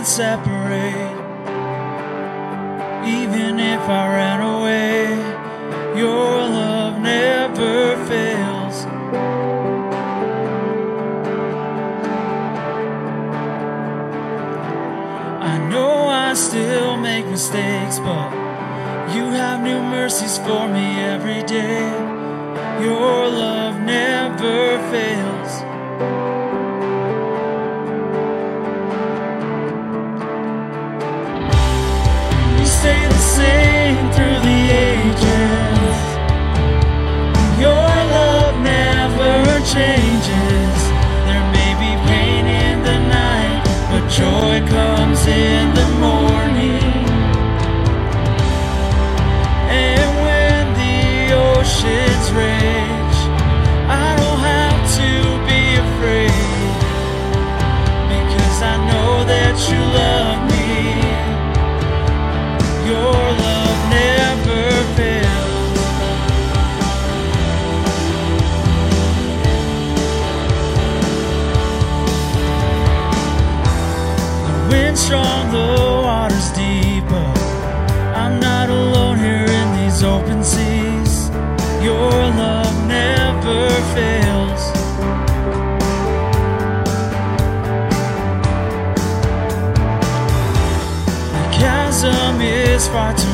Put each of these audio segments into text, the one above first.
Nothing can separate. Even if I ran away, your love never fails. I know I still make mistakes, but you have new mercies for me every day. Your love never fails.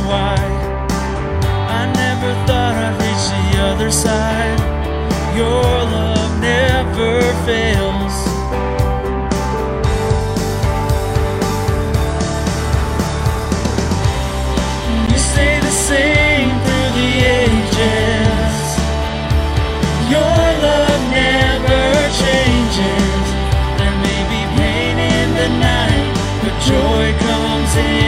Wide. I never thought I'd reach the other side. Your love never fails. You stay the same through the ages. Your love never changes. There may be pain in the night, but joy comes in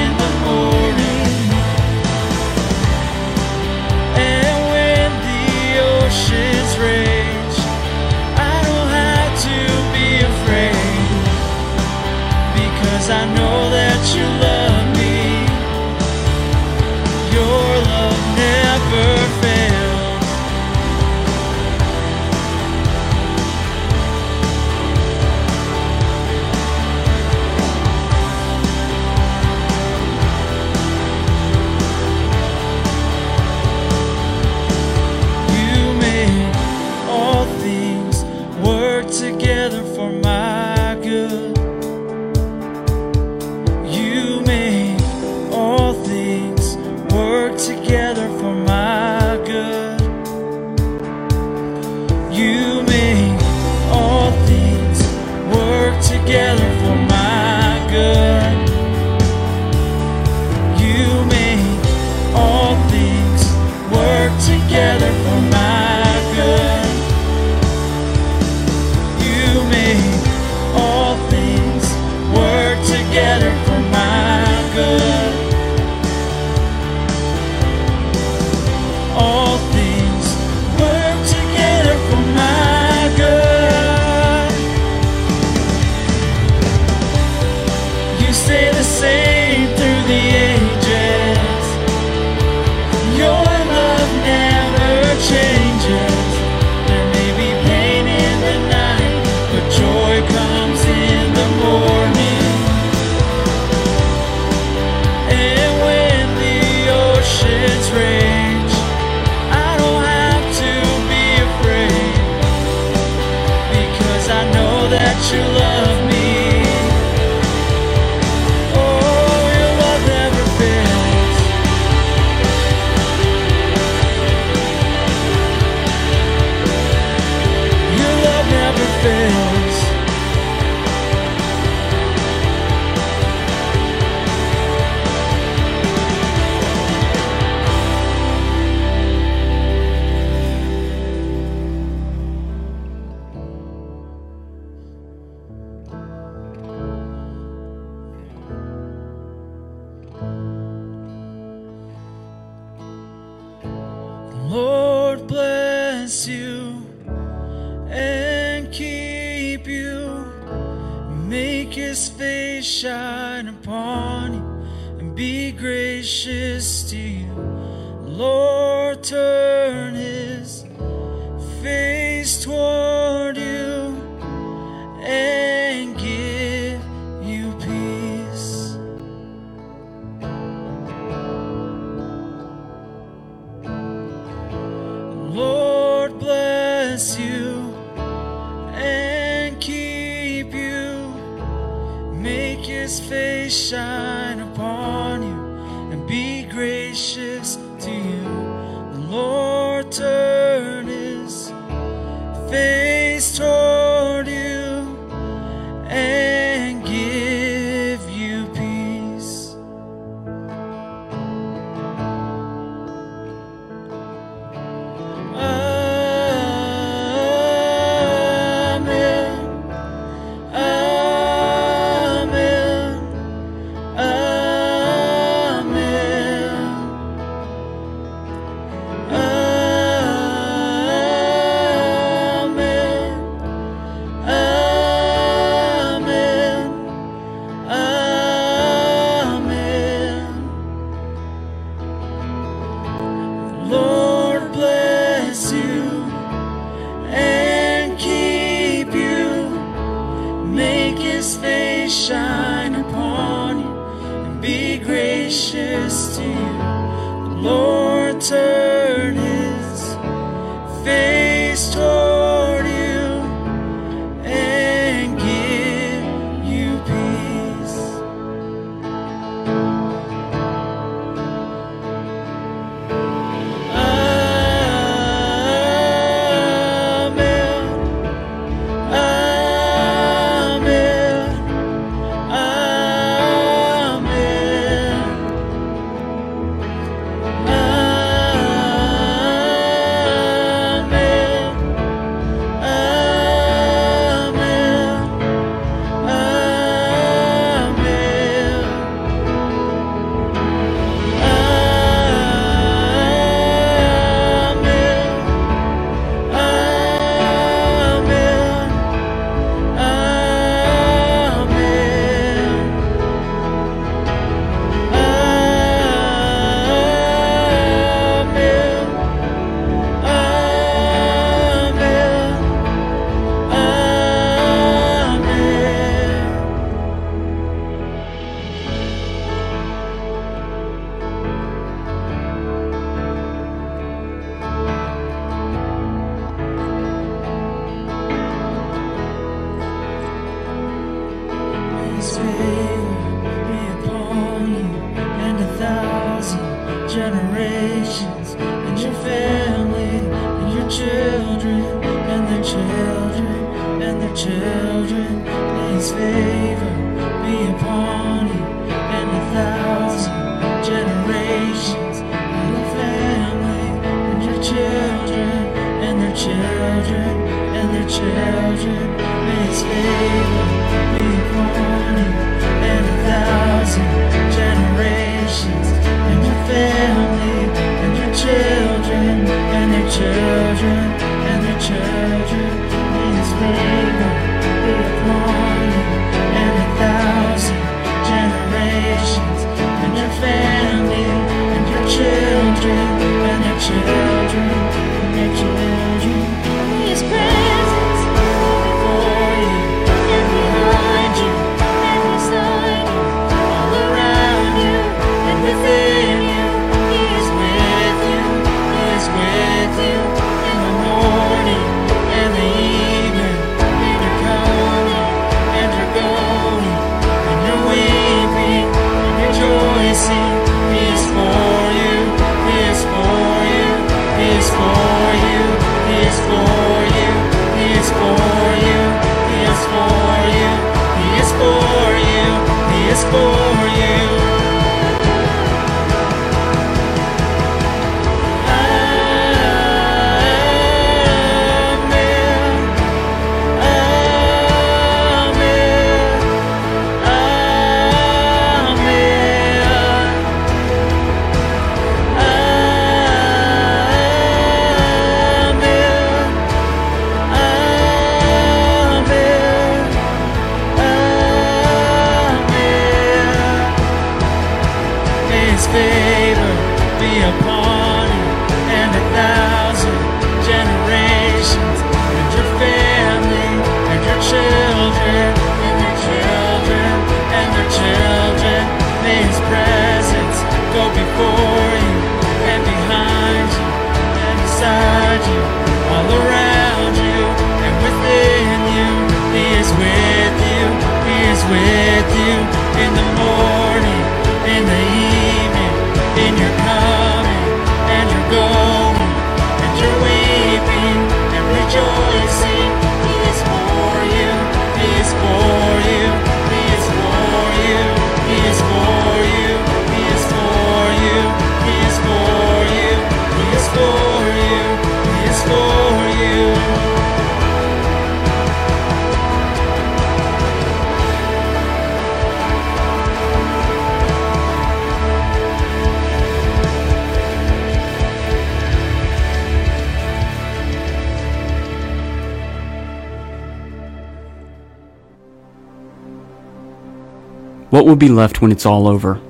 What will be left when it's all over?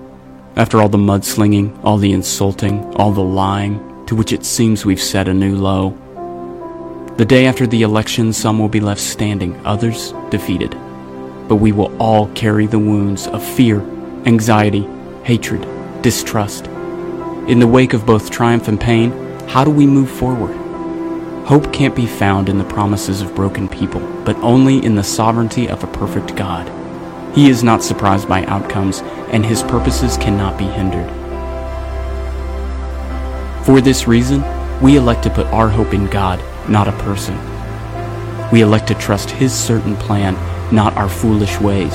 After all the mudslinging, all the insulting, all the lying, to which it seems we've set a new low. The day after the election, some will be left standing, others defeated. But we will all carry the wounds of fear, anxiety, hatred, distrust. In the wake of both triumph and pain, how do we move forward? Hope can't be found in the promises of broken people, but only in the sovereignty of a perfect God. He is not surprised by outcomes, and his purposes cannot be hindered. For this reason, we elect to put our hope in God, not a person. We elect to trust his certain plan, not our foolish ways.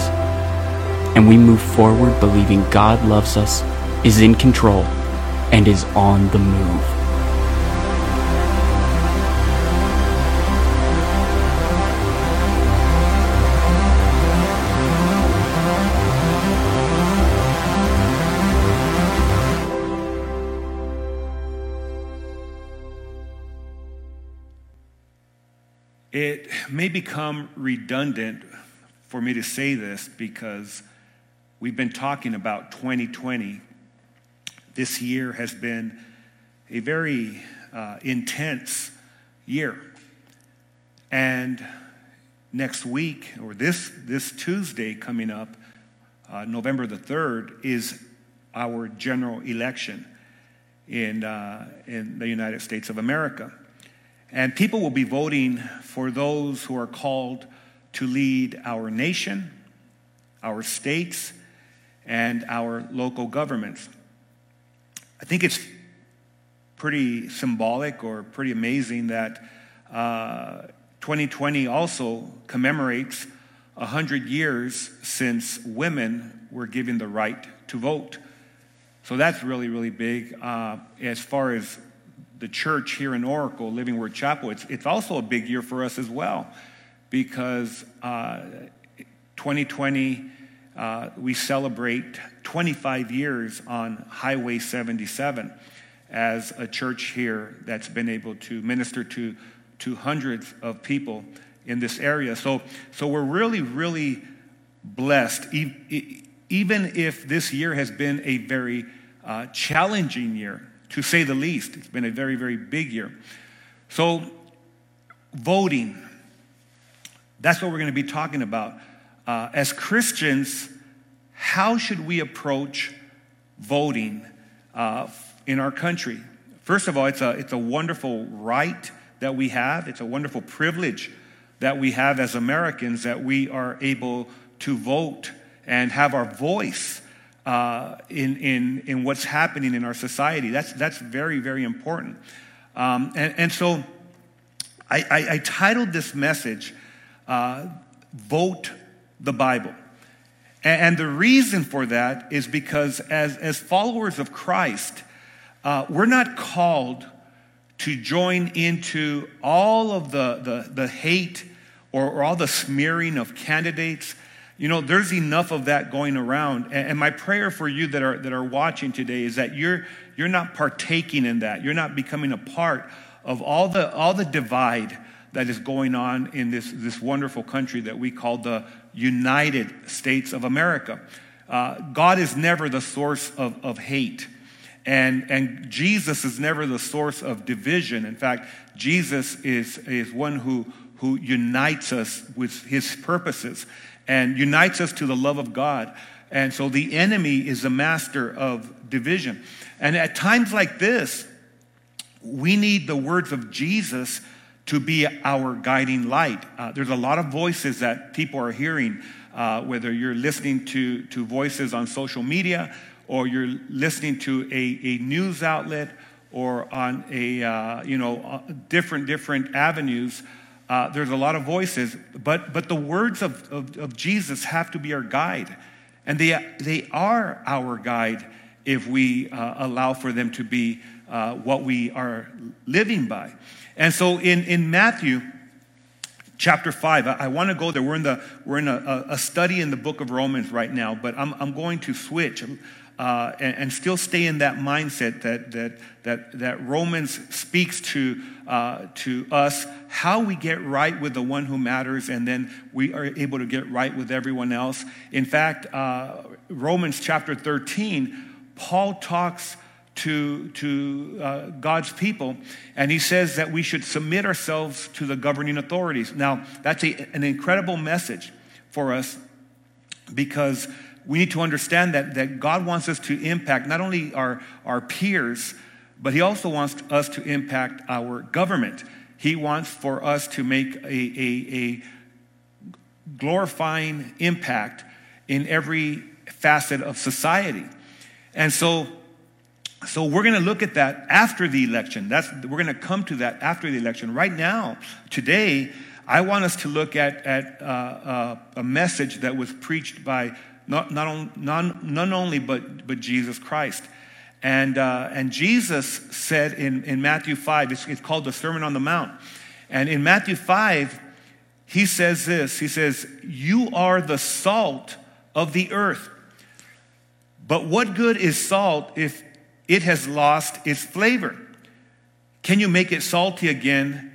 And we move forward believing God loves us, is in control, and is on the move. May become redundant for me to say this because we've been talking about 2020. This year has been a very uh, intense year. And next week, or this, this Tuesday coming up, uh, November the 3rd, is our general election in, uh, in the United States of America. And people will be voting for those who are called to lead our nation, our states, and our local governments. I think it's pretty symbolic or pretty amazing that uh, 2020 also commemorates 100 years since women were given the right to vote. So that's really, really big. Uh, as far as the church here in Oracle, Living Word Chapel, it's, it's also a big year for us as well because uh, 2020, uh, we celebrate 25 years on Highway 77 as a church here that's been able to minister to, to hundreds of people in this area. So, so we're really, really blessed, even if this year has been a very uh, challenging year to say the least. It's been a very, very big year. So, voting, that's what we're going to be talking about. Uh, as Christians, how should we approach voting uh, in our country? First of all, it's a, it's a wonderful right that we have, it's a wonderful privilege that we have as Americans that we are able to vote and have our voice uh, in, in, in what's happening in our society. That's, that's very, very important. Um, and, and so I, I, I titled this message, uh, Vote the Bible. And, and, the reason for that is because as, as followers of Christ, uh, we're not called to join into all of the, the, the hate or, or all the smearing of candidates you know, there's enough of that going around. And my prayer for you that are, that are watching today is that you're, you're not partaking in that. You're not becoming a part of all the, all the divide that is going on in this, this wonderful country that we call the United States of America. Uh, God is never the source of, of hate. And, and Jesus is never the source of division. In fact, Jesus is, is one who, who unites us with his purposes and unites us to the love of God. And so the enemy is the master of division. And at times like this, we need the words of Jesus to be our guiding light. Uh, there's a lot of voices that people are hearing, uh, whether you're listening to, to voices on social media or you're listening to a, a news outlet or on a, uh, you know, uh, different, different avenues. Uh, there's a lot of voices, but, but the words of, of, of, Jesus have to be our guide. And they, they are our guide if we uh, allow for them to be uh, what we are living by. And so in, in Matthew chapter 5, I, I want to go there. We're in, the, we're in a, a, study in the book of Romans right now, but I'm, I'm going to switch uh, and, and, still stay in that mindset that, that, that, that Romans speaks to, uh, to us, how we get right with the one who matters, and then we are able to get right with everyone else. In fact, uh, Romans chapter 13, Paul talks to, to uh, God's people, and he says that we should submit ourselves to the governing authorities. Now, that's a, an incredible message for us because we need to understand that, that God wants us to impact not only our, our peers, but He also wants us to impact our government. He wants for us to make a, a, a glorifying impact in every facet of society. And so, so we're going to look at that after the election. That's, we're going to come to that after the election. Right now, today, I want us to look at, at uh, uh, a message that was preached by not, not, on, only but, but Jesus Christ. And, uh, and Jesus said in, in Matthew 5, it's, it's called the Sermon on the Mount. And in Matthew 5, he says this He says, You are the salt of the earth. But what good is salt if it has lost its flavor? Can you make it salty again?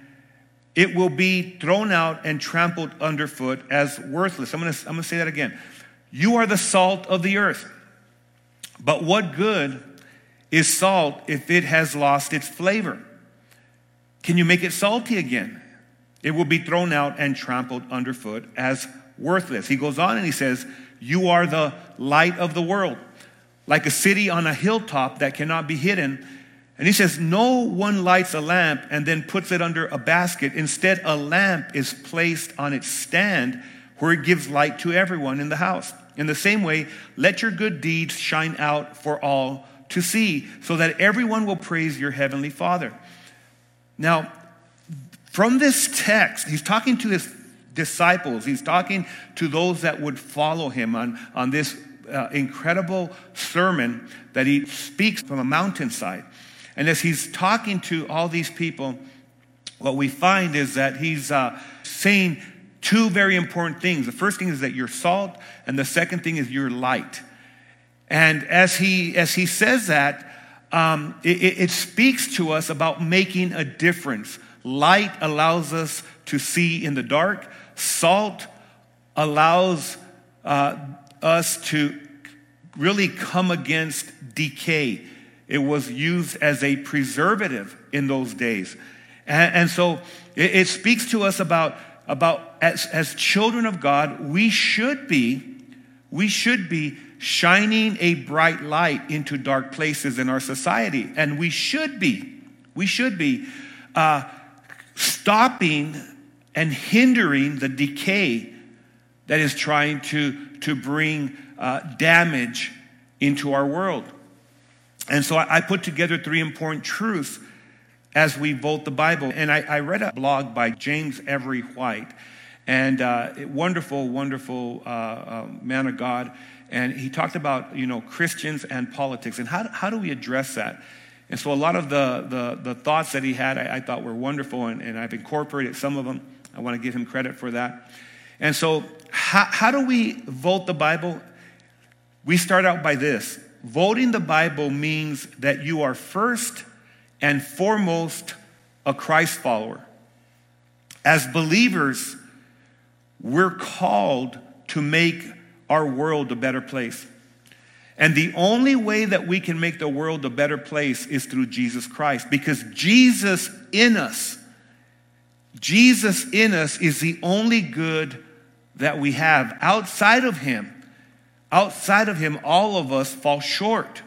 It will be thrown out and trampled underfoot as worthless. I'm to, I'm to say that again. You are the salt of the earth. But what good is salt if it has lost its flavor? Can you make it salty again? It will be thrown out and trampled underfoot as worthless. He goes on and he says, You are the light of the world, like a city on a hilltop that cannot be hidden. And he says, No one lights a lamp and then puts it under a basket. Instead, a lamp is placed on its stand where it gives light to everyone in the house. In the same way, let your good deeds shine out for all to see, so that everyone will praise your heavenly Father. Now, from this text, he's talking to his disciples, he's talking to those that would follow him on, on this uh, incredible sermon that he speaks from a mountainside. And as he's talking to all these people, what we find is that he's uh, saying two very important things. The first thing is that you're salt, and the second thing is you're light. And as he, as he says that, um, it, it speaks to us about making a difference. Light allows us to see in the dark, salt allows uh, us to really come against decay. It was used as a preservative in those days. And, and so it, it, speaks to us about, about as, as children of God, we should be, we should be shining a bright light into dark places in our society. And we should be, we should be uh, stopping and hindering the decay that is trying to, to bring uh, damage into our world. And so I, put together three important truths as we vote the Bible. And I, I read a blog by James Emery White, and uh, wonderful, wonderful uh, uh, man of God. And he talked about, you know, Christians and politics and how, how do we address that? And so a lot of the, the, the thoughts that he had, I, I thought were wonderful, and, and, I've incorporated some of them. I want to give him credit for that. And so, how, how do we vote the Bible? We start out by this voting the Bible means that you are first and foremost a Christ follower. As believers, we're called to make our world a better place. And the only way that we can make the world a better place is through Jesus Christ because Jesus in us, Jesus in us is the only good that we have. Outside of Him, Outside of him, all of us fall short.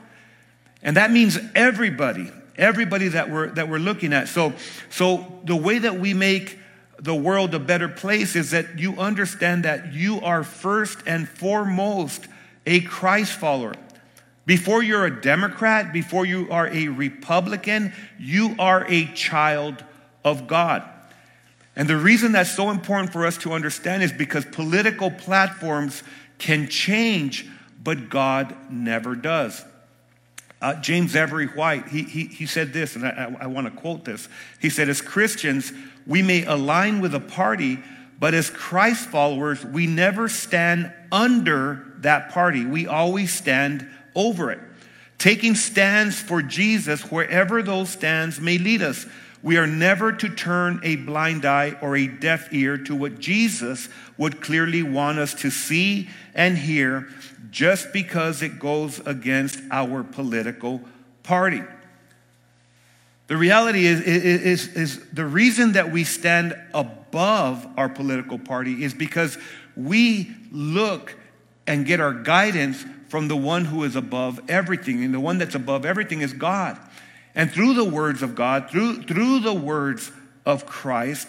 And that means everybody, everybody that we're, that we're looking at. So, so the way that we make the world a better place is that you understand that you are first and foremost a Christ follower. Before you're a Democrat, before you are a Republican, you are a child of God. And the reason that's so important for us to understand is because political platforms can change, but God never does. Uh, James Emery White, he, he, he said this, and I, I, I want to quote this. He said, As Christians, we may align with a party, but as Christ followers, we never stand under that party. We always stand over it, taking stands for Jesus wherever those stands may lead us. We are never to turn a blind eye or a deaf ear to what Jesus would clearly want us to see and hear just because it goes against our political party. The reality is, is, is, the reason that we stand above our political party is because we look and get our guidance from the one who is above everything. And the one that's above everything is God. And through the words of God, through, through the words of Christ,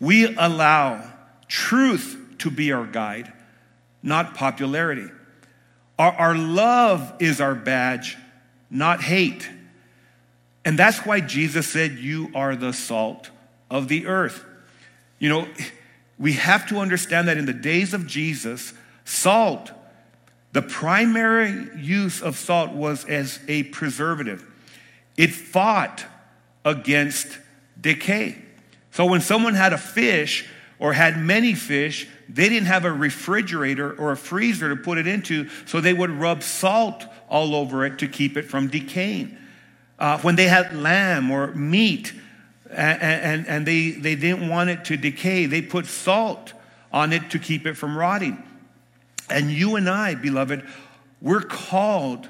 we allow truth to be our guide, not popularity. Our, our love is our badge, not hate. And that's why Jesus said, You are the salt of the earth. You know, we have to understand that in the days of Jesus, salt the primary use of salt was as a preservative. It fought against decay. So when someone had a fish or had many fish, they didn't have a refrigerator or a freezer to put it into, so they would rub salt all over it to keep it from decaying. Uh, when they had lamb or meat and, and, and they, they didn't want it to decay, they put salt on it to keep it from rotting. And you and I, beloved, we're called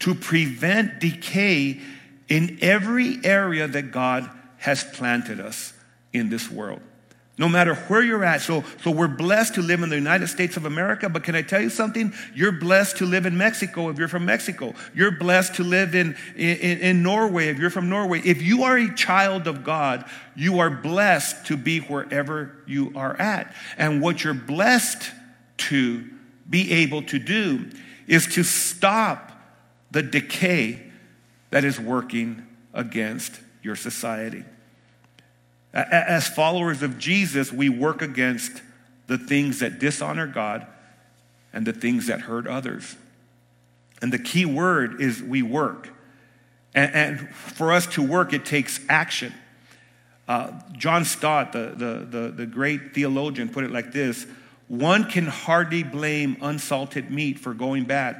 to prevent decay in every area that God has planted us in this world. No matter where you're at. So, so we're blessed to live in the United States of America, but can I tell you something? You're blessed to live in Mexico if you're from Mexico. You're blessed to live in, in, in Norway if you're from Norway. If you are a child of God, you are blessed to be wherever you are at. And what you're blessed to be able to do is to stop the decay that is working against your society. As followers of Jesus, we work against the things that dishonor God and the things that hurt others. And the key word is we work. And, for us to work, it takes action. Uh, John Stott, the, the, the, the great theologian, put it like this one can hardly blame unsalted meat for going bad.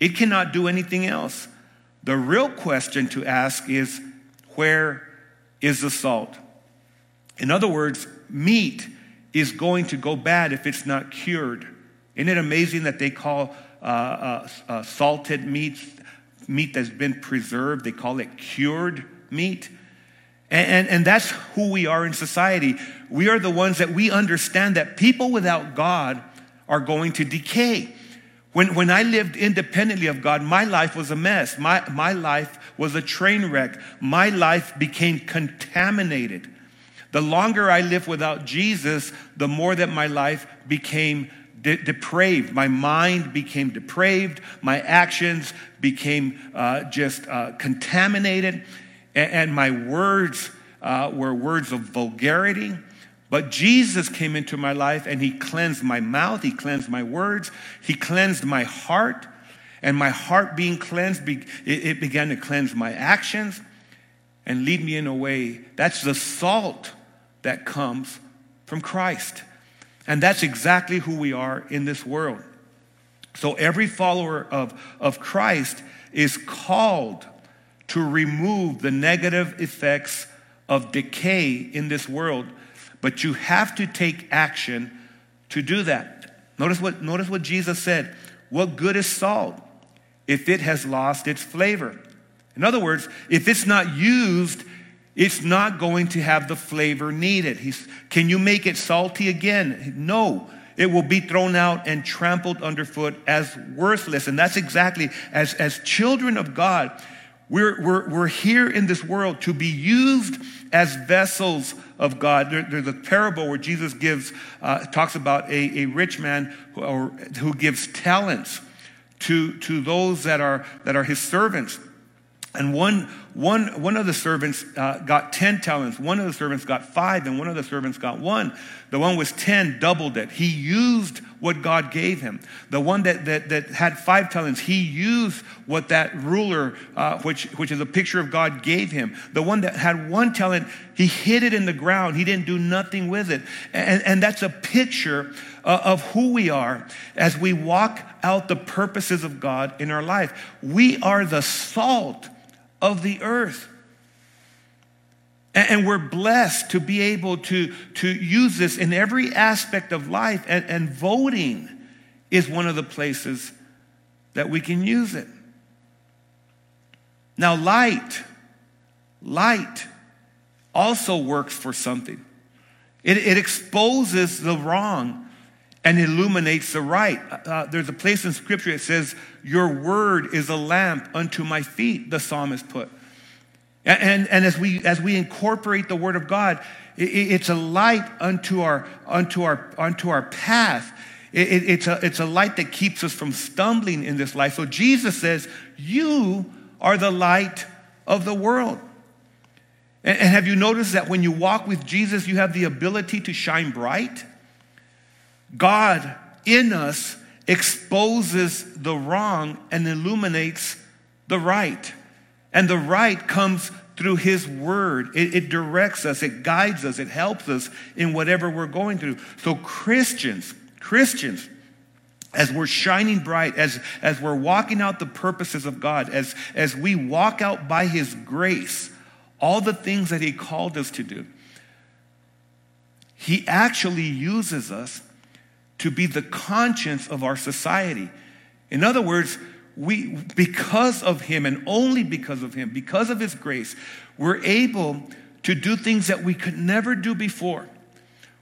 It cannot do anything else. The real question to ask is where is the salt? In other words, meat is going to go bad if it's not cured. Isn't it amazing that they call uh, uh, uh, salted meat, meat that's been preserved, they call it cured meat? And, and, and, that's who we are in society. We are the ones that we understand that people without God are going to decay. When, when I lived independently of God, my life was a mess. My, my life was a train wreck. My life became contaminated. The longer I lived without Jesus, the more that my life became de- depraved. My mind became depraved. My actions became uh, just uh, contaminated and, my words uh, were words of vulgarity. But Jesus came into my life and he cleansed my mouth, he cleansed my words, he cleansed my heart. And my heart being cleansed, it began to cleanse my actions and lead me in a way. That's the salt that comes from Christ. And that's exactly who we are in this world. So every follower of, of Christ is called to remove the negative effects of decay in this world, but you have to take action to do that. Notice what, notice what Jesus said. What good is salt if it has lost its flavor? In other words, if it's not used, it's not going to have the flavor needed. He's, can you make it salty again? No. It will be thrown out and trampled underfoot as worthless. And that's exactly as, as children of God, we're, we're, we're here in this world to be used as vessels of God. There, there's a parable where Jesus gives, uh, talks about a, a rich man who, or, who gives talents to, to those that are, that are his servants. And one, one, one of the servants uh, got 10 talents, one of the servants got five, and one of the servants got one. The one was 10 doubled it. He used what God gave him. The one that, that, that had five talents, he used what that ruler, uh, which, which is a picture of God, gave him. The one that had one talent, he hid it in the ground. He didn't do nothing with it. And, and that's a picture uh, of who we are as we walk out the purposes of God in our life. We are the salt of the earth. And, we're blessed to be able to, to use this in every aspect of life. And, and voting is one of the places that we can use it. Now, light, light also works for something. It, it exposes the wrong and illuminates the right. Uh, there's a place in Scripture that says, Your word is a lamp unto my feet, the psalmist put. And, and as, we, as we incorporate the Word of God, it, it's a light unto our, unto our, unto our path. It, it's, a, it's a light that keeps us from stumbling in this life. So Jesus says, You are the light of the world. And, and have you noticed that when you walk with Jesus, you have the ability to shine bright? God in us exposes the wrong and illuminates the right. And the right comes through His Word. It, it, directs us, it guides us, it helps us in whatever we're going through. So, Christians, Christians, as we're shining bright, as, as we're walking out the purposes of God, as, as we walk out by His grace, all the things that He called us to do, He actually uses us to be the conscience of our society. In other words, we, because of him and only because of him, because of his grace, we're able to do things that we could never do before.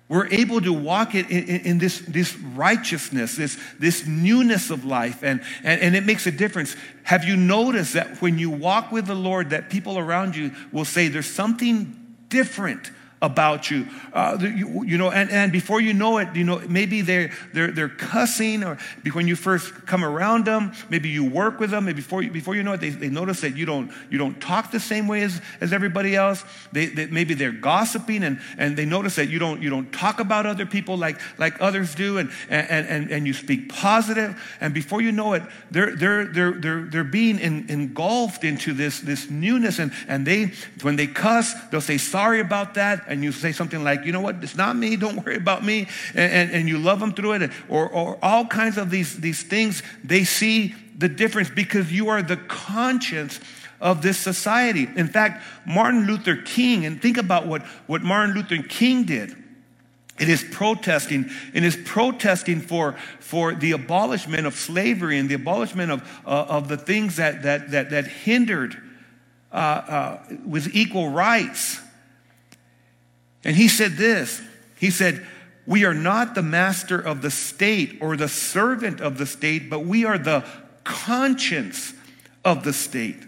We're able to walk in, in, in this, this righteousness, this, this newness of life, and, and, and it makes a difference. Have you noticed that when you walk with the Lord, that people around you will say, There's something different about you. Uh, you, you, know, and, and before you know it, you know, maybe they're, they're, they're cussing or when you first come around them, maybe you work with them, maybe before you, before you know it, they, they notice that you don't, you don't talk the same way as, as everybody else. They, they, maybe they're gossiping and, and they notice that you don't, you don't talk about other people like, like others do and, and, and, and you speak positive. And before you know it, they're, they're, they're, they're, they're being in, engulfed into this, this newness. And, and they, when they cuss, they'll say sorry about that and you say something like, you know what, it's not me, don't worry about me, and, and, and you love them through it, or, or all kinds of these, these things, they see the difference because you are the conscience of this society. In fact, Martin Luther King, and think about what, what Martin Luther King did. It is protesting, it is protesting for, for the abolishment of slavery and the abolishment of, uh, of the things that, that, that, that hindered uh, uh, with equal rights. And he said this He said, We are not the master of the state or the servant of the state, but we are the conscience of the state.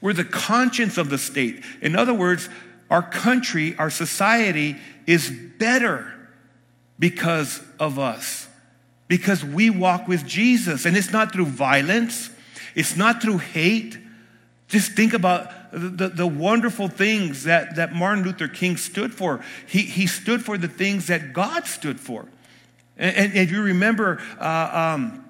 We're the conscience of the state. In other words, our country, our society is better because of us, because we walk with Jesus. And it's not through violence, it's not through hate. Just think about the, the wonderful things that, that Martin Luther King stood for. He, he stood for the things that God stood for. And, and if you remember, uh, um,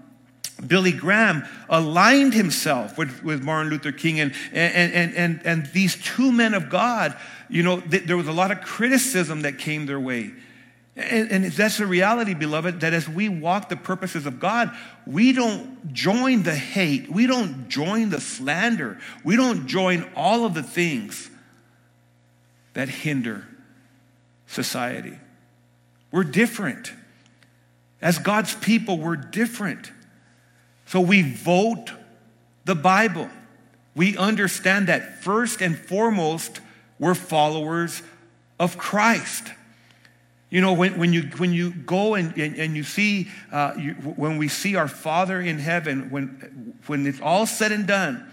Billy Graham aligned himself with, with Martin Luther King, and, and, and, and, and these two men of God, you know, th- there was a lot of criticism that came their way. And, and that's the reality, beloved, that as we walk the purposes of God, we don't join the hate, we don't join the slander, we don't join all of the things that hinder society. We're different. As God's people, we're different. So we vote the Bible. We understand that first and foremost, we're followers of Christ. You know, when, when, you, when you go and, and, and you see, uh, you, when we see our Father in heaven, when, when it's all said and done,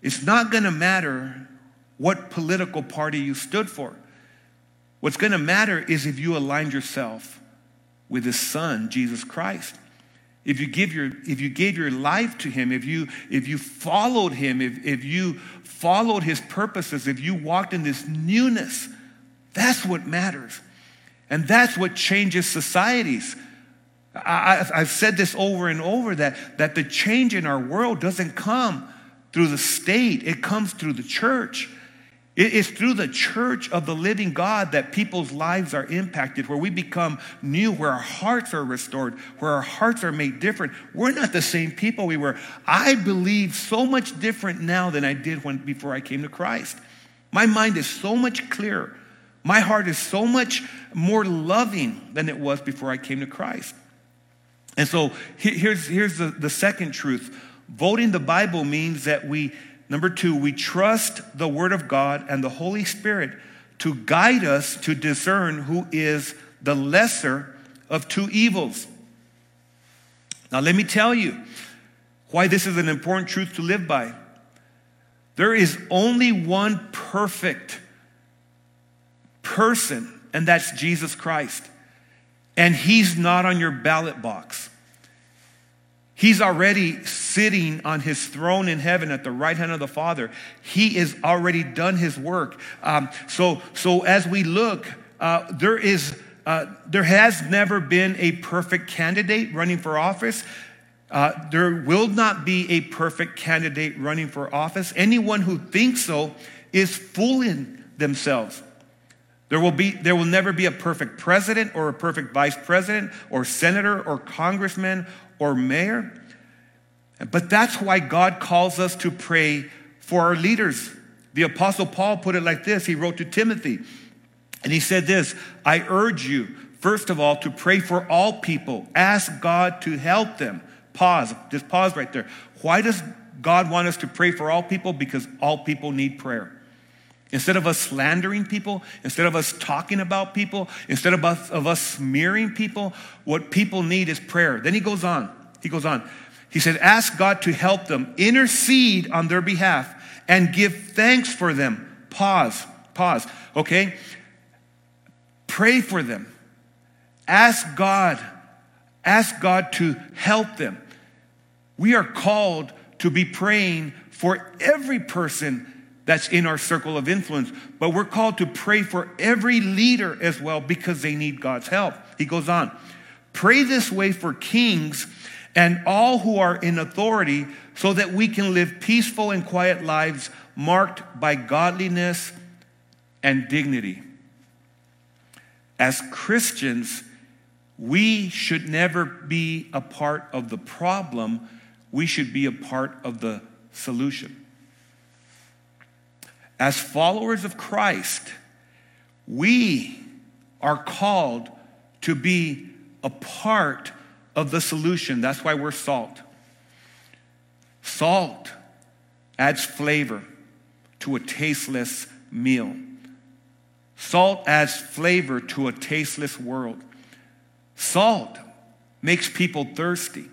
it's not going to matter what political party you stood for. What's going to matter is if you aligned yourself with His Son, Jesus Christ. if you give your if you gave your life to him if you if you followed him if, if you followed his purposes if you walked in this newness that's what matters and that's what changes societies I, have said this over and over that, that the change in our world doesn't come through the state, it comes through the church. It's through the church of the living God that people's lives are impacted, where we become new, where our hearts are restored, where our hearts are made different. We're not the same people we were. I believe so much different now than I did when before I came to Christ. My mind is so much clearer. My heart is so much more loving than it was before I came to Christ. And so here's, here's the, the second truth voting the Bible means that we, number two, we trust the Word of God and the Holy Spirit to guide us to discern who is the lesser of two evils. Now, let me tell you why this is an important truth to live by. There is only one perfect person, and that's Jesus Christ. And he's not on your ballot box. He's already sitting on his throne in heaven at the right hand of the Father. He has already done his work. Um, so, so as we look, uh, there is, uh, there has never been a perfect candidate running for office. Uh, there will not be a perfect candidate running for office. Anyone who thinks so is fooling themselves. There will, be, there will never be a perfect president or a perfect vice president or senator or congressman or mayor. But that's why God calls us to pray for our leaders. The Apostle Paul put it like this He wrote to Timothy, and he said this I urge you, first of all, to pray for all people. Ask God to help them. Pause, just pause right there. Why does God want us to pray for all people? Because all people need prayer. Instead of us slandering people, instead of us talking about people, instead of us, of us smearing people, what people need is prayer. Then he goes on. He goes on. He said, Ask God to help them, intercede on their behalf, and give thanks for them. Pause, pause, okay? Pray for them. Ask God, ask God to help them. We are called to be praying for every person that's in our circle of influence. But we're called to pray for every leader as well because they need God's help. He goes on pray this way for kings and all who are in authority so that we can live peaceful and quiet lives marked by godliness and dignity. As Christians, we should never be a part of the problem, we should be a part of the solution. As followers of Christ, we are called to be a part of the solution. That's why we're salt. Salt adds flavor to a tasteless meal. Salt adds flavor to a tasteless world. Salt makes people thirsty.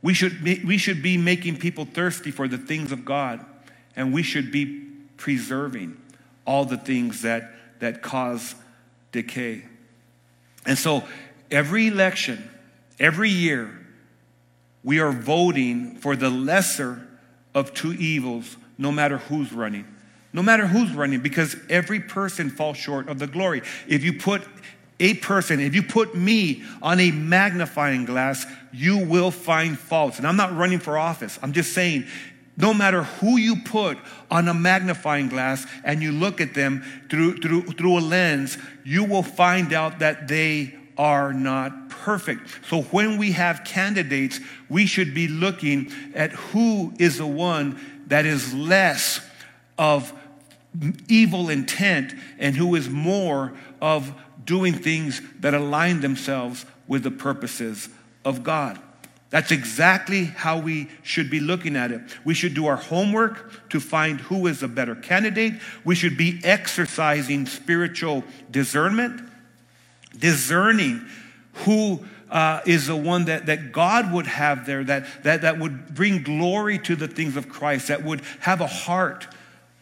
We should, be, we should be making people thirsty for the things of God, and we should be preserving all the things that, that cause decay. And so every election, every year, we are voting for the lesser of two evils, no matter who's running. No matter who's running, because every person falls short of the glory. If you put a person, if you put me on a magnifying glass, you will find faults. And I'm not running for office. I'm just saying no matter who you put on a magnifying glass and you look at them through, through, through a lens, you will find out that they are not perfect. So when we have candidates, we should be looking at who is the one that is less of evil intent and who is more of doing things that align themselves with the purposes of God. That's exactly how we should be looking at it. We should do our homework to find who is a better candidate. We should be exercising spiritual discernment, discerning who uh, is the one that, that God would have there, that, that, that would bring glory to the things of Christ, that would have a heart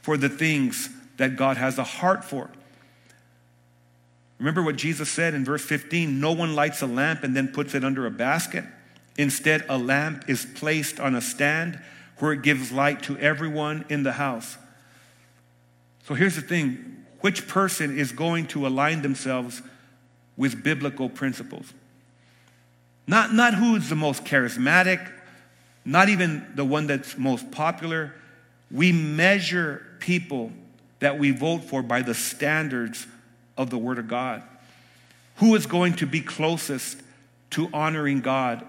for the things that God has a heart for. Remember what Jesus said in verse 15 no one lights a lamp and then puts it under a basket Instead, a lamp is placed on a stand where it gives light to everyone in the house. So here's the thing which person is going to align themselves with biblical principles? Not, not who is the most charismatic, not even the one that's most popular. We measure people that we vote for by the standards of the Word of God. Who is going to be closest to honoring God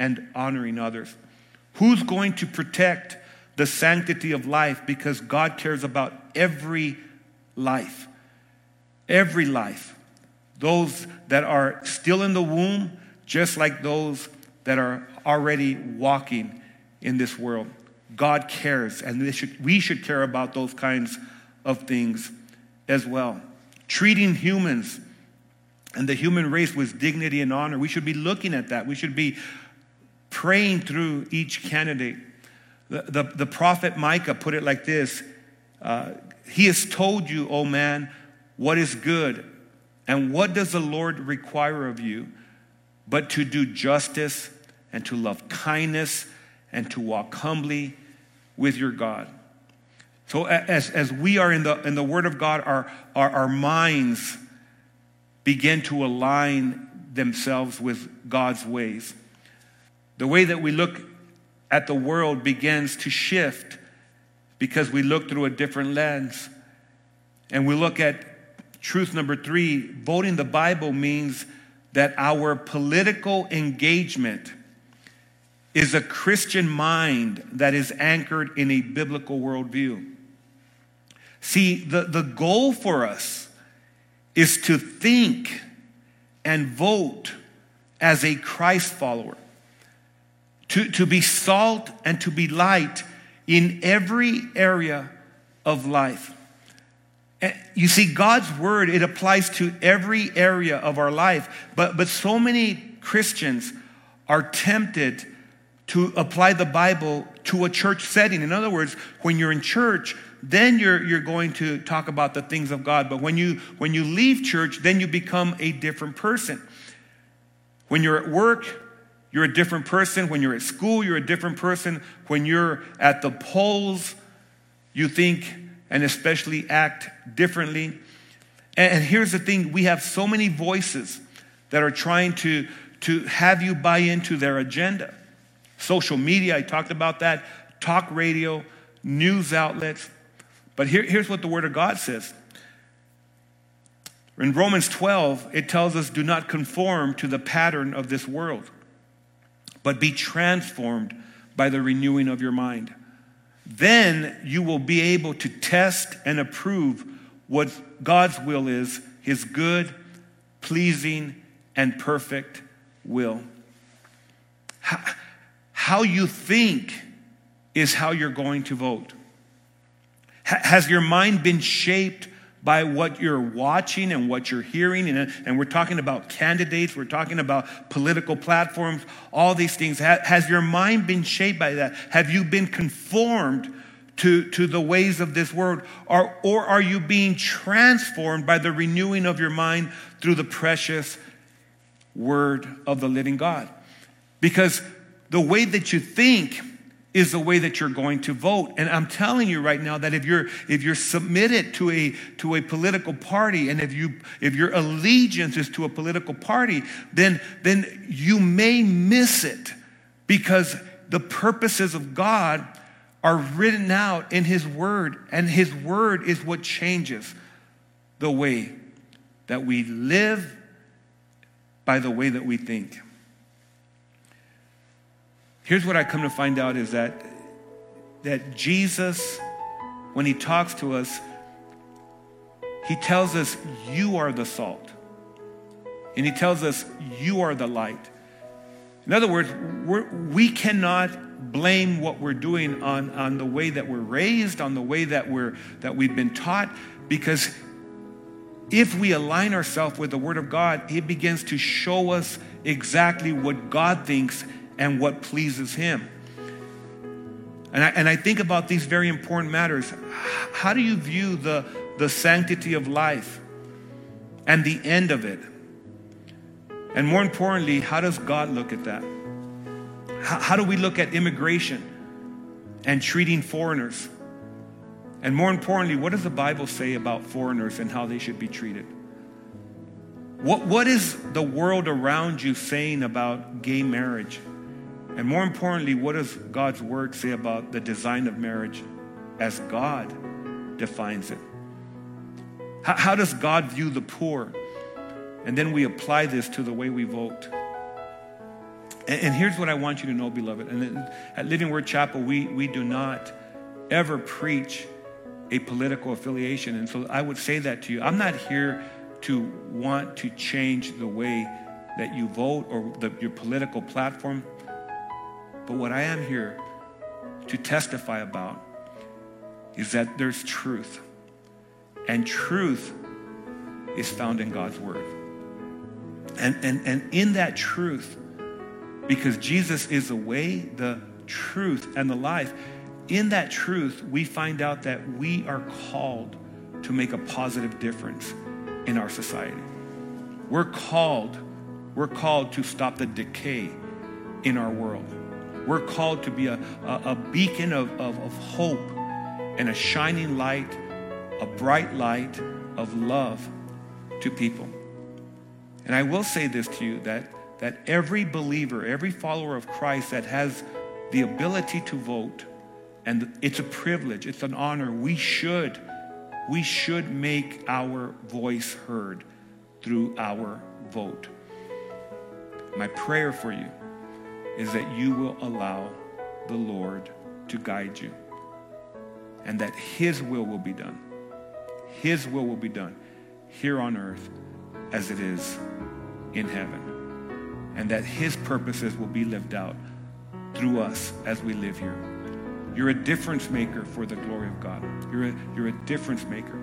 and honoring others? Who's going to protect the sanctity of life because God cares about every life? Every life. Those that are still in the womb, just like those that are already walking in this world. God cares, and should, we should care about those kinds of things as well. Treating humans and the human race with dignity and honor. We should be looking at that. We should be praying through each candidate. The, the, the prophet Micah put it like this uh, He has told you, O man, what is good. And what does the Lord require of you? But to do justice and to love kindness and to walk humbly with your God. So, as, as we are in the, in the Word of God, our, our, our minds begin to align themselves with God's ways. The way that we look at the world begins to shift because we look through a different lens. And we look at truth number three voting the Bible means that our political engagement is a Christian mind that is anchored in a biblical worldview. See, the, the goal for us is to think and vote as a Christ follower, to, to be salt and to be light in every area of life. You see, God's word, it applies to every area of our life, but, but so many Christians are tempted to apply the Bible to a church setting. In other words, when you're in church, then you're, you're going to talk about the things of God. But when you, when you leave church, then you become a different person. When you're at work, you're a different person. When you're at school, you're a different person. When you're at the polls, you think and especially act differently. And, here's the thing we have so many voices that are trying to, to have you buy into their agenda. Social media, I talked about that, talk radio, news outlets. But here, here's what the Word of God says. In Romans 12, it tells us, do not conform to the pattern of this world, but be transformed by the renewing of your mind. Then you will be able to test and approve what God's will is, his good, pleasing, and perfect will. How you think is how you're going to vote. Has your mind been shaped by what you're watching and what you're hearing? And, and we're talking about candidates, we're talking about political platforms, all these things. Has your mind been shaped by that? Have you been conformed to, to the ways of this world? Or, or are you being transformed by the renewing of your mind through the precious word of the living God? Because the way that you think is the way that you're going to vote. And i'm telling you right now that if you're if you're submitted to a to a political party and if you if your allegiance is to a political party then then you may miss it because the purposes of god are written out in his word and his word is what changes the way that we live by the way that we think Here's what I come to find out is that, that Jesus, when he talks to us, he tells us, You are the salt. And he tells us, You are the light. In other words, we cannot blame what we're doing on, on the way that we're raised, on the way that, we're, that we've been taught, because if we align ourselves with the Word of God, it begins to show us exactly what God thinks and what pleases Him. And I, and I think about these very important matters. How do you view the, the sanctity of life and the end of it? And more importantly, how does God look at that? How, how do we look at immigration and treating foreigners? And more importantly, what does the Bible say about foreigners and how they should be treated? What, what is the world around you saying about gay marriage? And more importantly, what does God's word say about the design of marriage as God defines it? How, how does God view the poor? And then we apply this to the way we vote. And, and here's what I want you to know, beloved. And at Living Word Chapel, we, we do not ever preach a political affiliation. And so I would say that to you. I'm not here to want to change the way that you vote or the, your political platform. But what I am here to testify about is that there's truth. And truth is found in God's Word. And, and, and in that truth, because Jesus is the way, the truth, and the life, in that truth, we find out that we are called to make a positive difference in our society. We're called, we're called to stop the decay in our world. We're called to be a, a, a beacon of, of, of hope and a shining light, a bright light of love to people. And I will say this to you that, that every believer, every follower of Christ that has the ability to vote, and it's a privilege, it's an honor, we should we should make our voice heard through our vote. My prayer for you is that you will allow the Lord to guide you and that His will will be done. His will will be done here on earth as it is in heaven. And that His purposes will be lived out through us as we live here. You're a difference maker for the glory of God. You're a, you're a difference maker.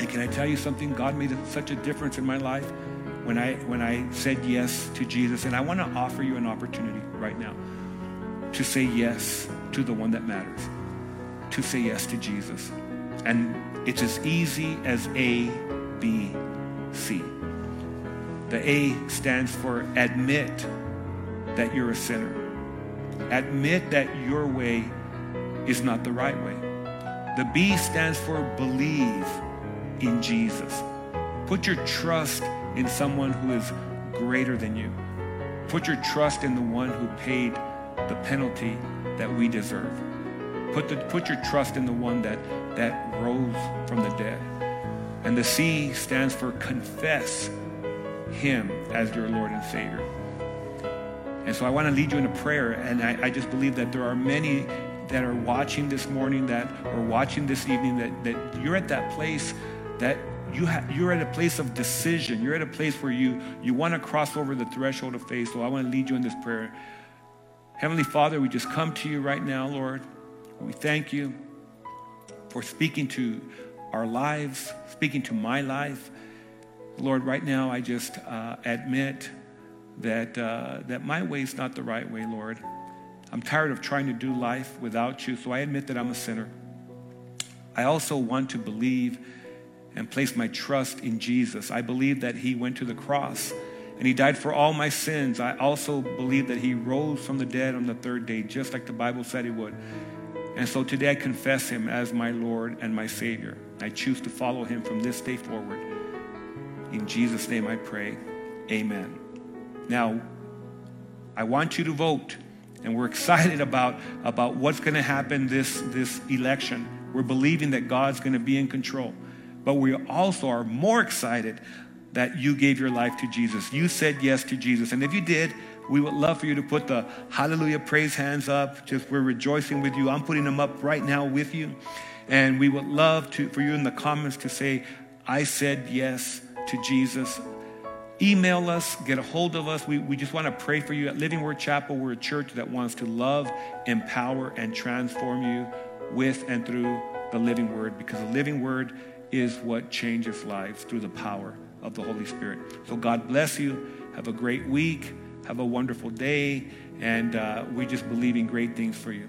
And can I tell you something? God made such a difference in my life when I, when I said yes to Jesus. And I want to offer you an opportunity right now to say yes to the one that matters, to say yes to Jesus. And it's as easy as A, B, C. The A stands for admit that you're a sinner. Admit that your way is not the right way. The B stands for believe in Jesus. Put your trust in someone who is greater than you. Put your trust in the one who paid the penalty that we deserve. Put, the, put your trust in the one that, that rose from the dead. And the C stands for confess him as your Lord and Savior. And so I want to lead you in a prayer. And I, I just believe that there are many that are watching this morning, that are watching this evening, that, that you're at that place that you ha- you're at a place of decision. You're at a place where you, you want to cross over the threshold of faith. So I want to lead you in this prayer. Heavenly Father, we just come to you right now, Lord. We thank you for speaking to our lives, speaking to my life. Lord, right now I just uh, admit that, uh, that my way is not the right way, Lord. I'm tired of trying to do life without you, so I admit that I'm a sinner. I also want to believe and place my trust in Jesus. I believe that He went to the cross and He died for all my sins. I also believe that He rose from the dead on the third day, just like the Bible said He would. And so today I confess Him as my Lord and my Savior. I choose to follow Him from this day forward. In Jesus' name I pray. Amen. Now, I want you to vote. And we're excited about, about what's going to happen this, this election. We're believing that God's going to be in control. But we also are more excited that you gave your life to Jesus. You said yes to Jesus. And if you did, we would love for you to put the hallelujah praise hands up. Just we're rejoicing with you. I'm putting them up right now with you. And we would love to, for you in the comments to say, I said yes to Jesus. Email us, get a hold of us. We, we just want to pray for you. At Living Word Chapel, we're a church that wants to love, empower, and transform you with and through the living word because the living word is what changes lives through the power of the Holy Spirit. So God bless you. Have a great week. Have a wonderful day. And uh, we just believe in great things for you.